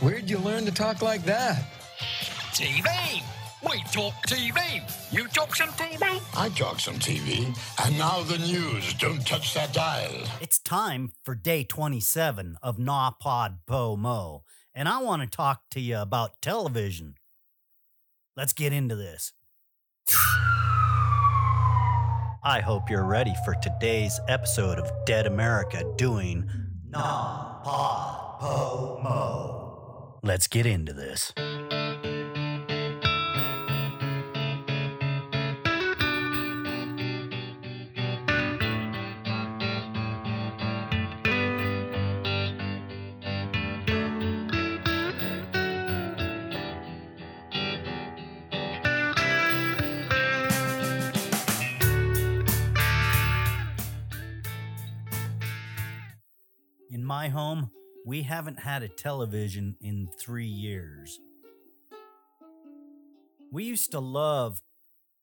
Where'd you learn to talk like that? TV. We talk TV. You talk some TV. I talk some TV. And now the news. Don't touch that dial. It's time for day 27 of NaPodPoMo, and I want to talk to you about television. Let's get into this. I hope you're ready for today's episode of Dead America doing NaPodPoMo. Let's get into this. In my home, we haven't had a television in three years. We used to love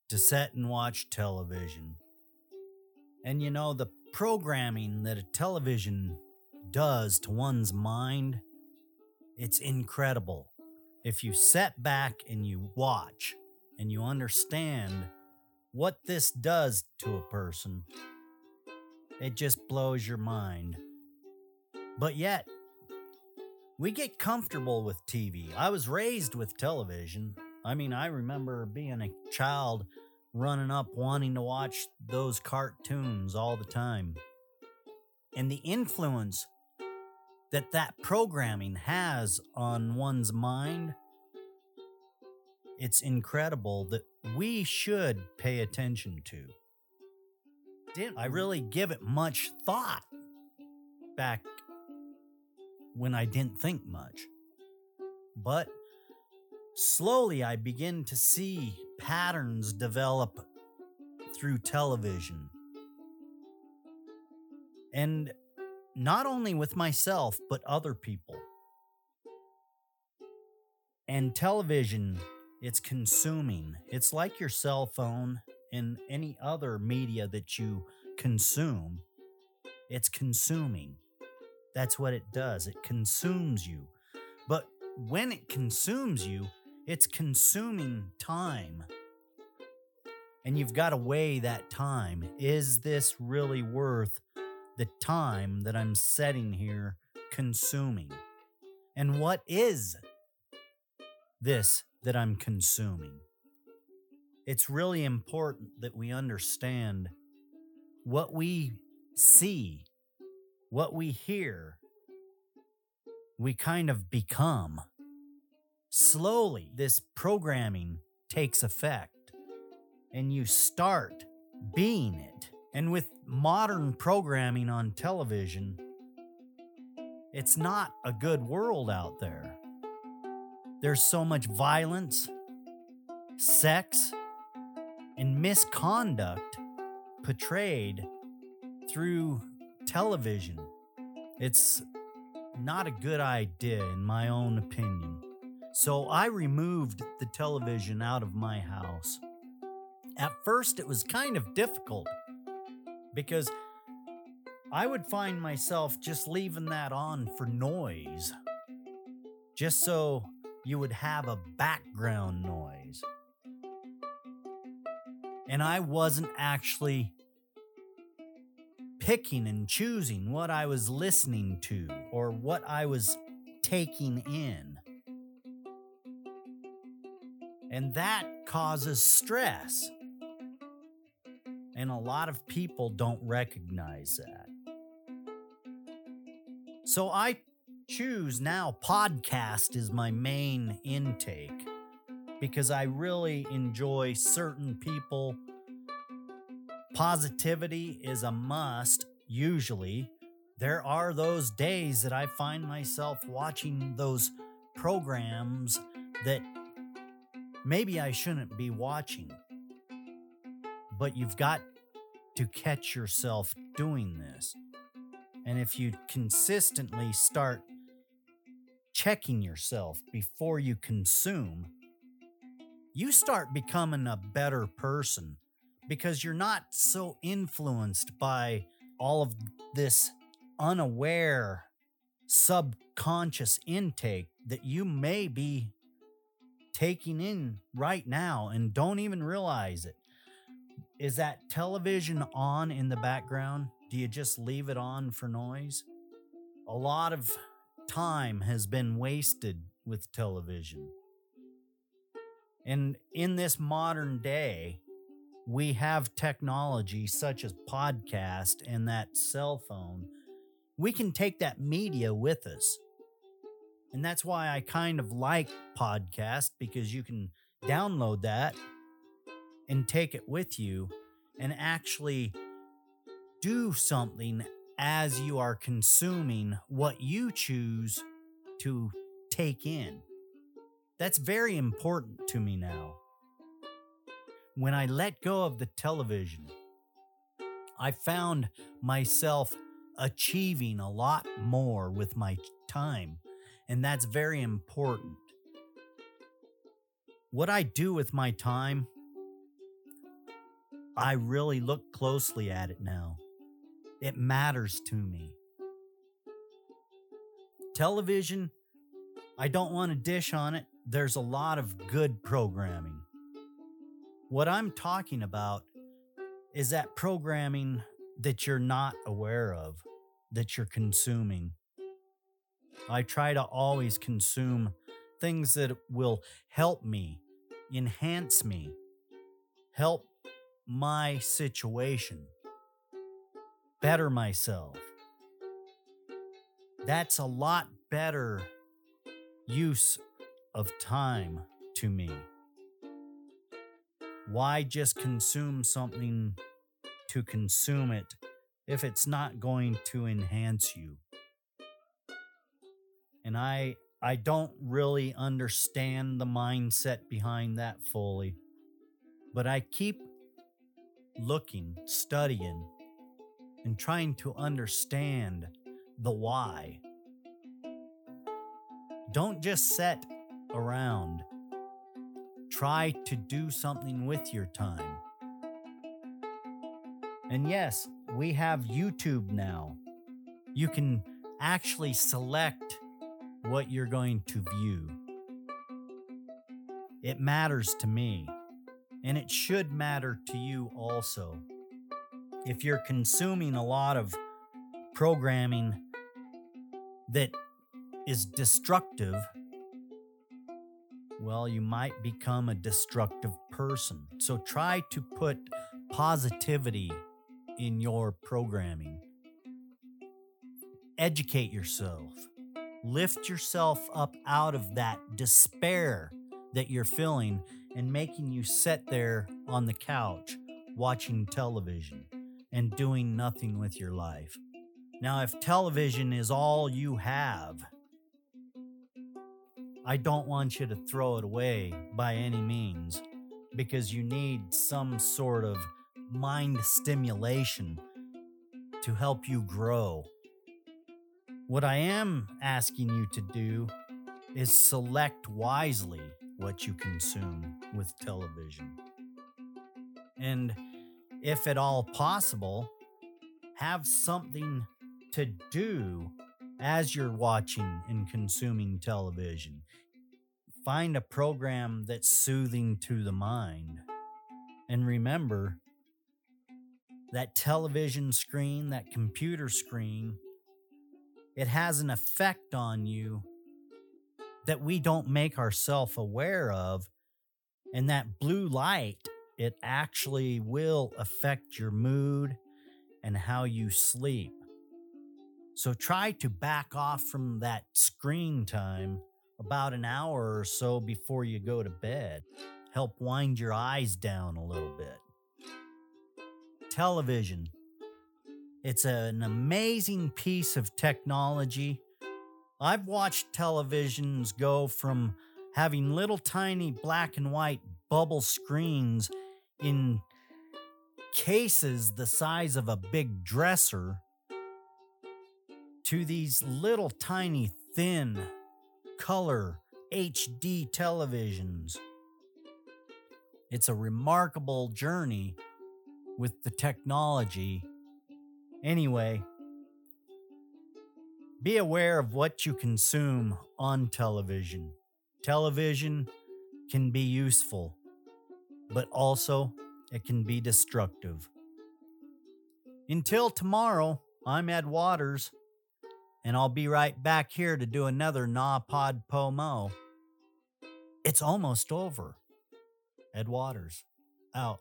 to sit and watch television. And you know, the programming that a television does to one's mind, it's incredible. If you sit back and you watch and you understand what this does to a person, it just blows your mind. But yet, we get comfortable with TV. I was raised with television. I mean, I remember being a child running up wanting to watch those cartoons all the time. And the influence that that programming has on one's mind, it's incredible that we should pay attention to. Didn't I really give it much thought back when I didn't think much. But slowly I begin to see patterns develop through television. And not only with myself, but other people. And television, it's consuming. It's like your cell phone and any other media that you consume. It's consuming. That's what it does. It consumes you. But when it consumes you, it's consuming time. And you've got to weigh that time. Is this really worth the time that I'm setting here consuming? And what is this that I'm consuming? It's really important that we understand what we see what we hear, we kind of become. Slowly, this programming takes effect, and you start being it. And with modern programming on television, it's not a good world out there. There's so much violence, sex, and misconduct portrayed through television. It's not a good idea, in my own opinion. So I removed the television out of my house. At first, it was kind of difficult because I would find myself just leaving that on for noise, just so you would have a background noise. And I wasn't actually picking and choosing what I was listening to or what I was taking in. And that causes stress. And a lot of people don't recognize that. So I choose now podcast is my main intake because I really enjoy certain people Positivity is a must, usually. There are those days that I find myself watching those programs that maybe I shouldn't be watching. But you've got to catch yourself doing this. And if you consistently start checking yourself before you consume, you start becoming a better person because you're not so influenced by all of this unaware subconscious intake that you may be taking in right now and don't even realize it. Is that television on in the background? Do you just leave it on for noise? A lot of time has been wasted with television. And in this modern day, we have technology such as podcast and that cell phone. We can take that media with us. And that's why I kind of like podcast because you can download that and take it with you and actually do something as you are consuming what you choose to take in. That's very important to me now. When I let go of the television, I found myself achieving a lot more with my time, and that's very important. What I do with my time, I really look closely at it now. It matters to me. Television, I don't want to dish on it. There's a lot of good programming. What I'm talking about is that programming that you're not aware of, that you're consuming. I try to always consume things that will help me, enhance me, help my situation, better myself. That's a lot better use of time to me. Why just consume something to consume it if it's not going to enhance you? And I I don't really understand the mindset behind that fully. But I keep looking, studying, and trying to understand the why. Don't just sit around Try to do something with your time. And yes, we have YouTube now. You can actually select what you're going to view. It matters to me, and it should matter to you also. If you're consuming a lot of programming that is destructive well, you might become a destructive person. So try to put positivity in your programming. Educate yourself. Lift yourself up out of that despair that you're feeling and making you sit there on the couch watching television and doing nothing with your life. Now, if television is all you have, I don't want you to throw it away by any means because you need some sort of mind stimulation to help you grow. What I am asking you to do is select wisely what you consume with television. And if at all possible, have something to do as you're watching and consuming television. Find a program that's soothing to the mind. And remember that television screen, that computer screen, it has an effect on you that we don't make ourselves aware of. And that blue light, it actually will affect your mood and how you sleep. So try to back off from that screen time about an hour or so before you go to bed. Help wind your eyes down a little bit. Television. It's an amazing piece of technology. I've watched televisions go from having little tiny black and white bubble screens in cases the size of a big dresser to these little tiny thin color HD televisions. It's a remarkable journey with the technology. Anyway, Be aware of what you consume on television. Television can be useful, but also it can be destructive. Until tomorrow, I'm Ed Waters, and I'll be right back here to do another NaPodPoMo. It's almost over. Ed Waters, out.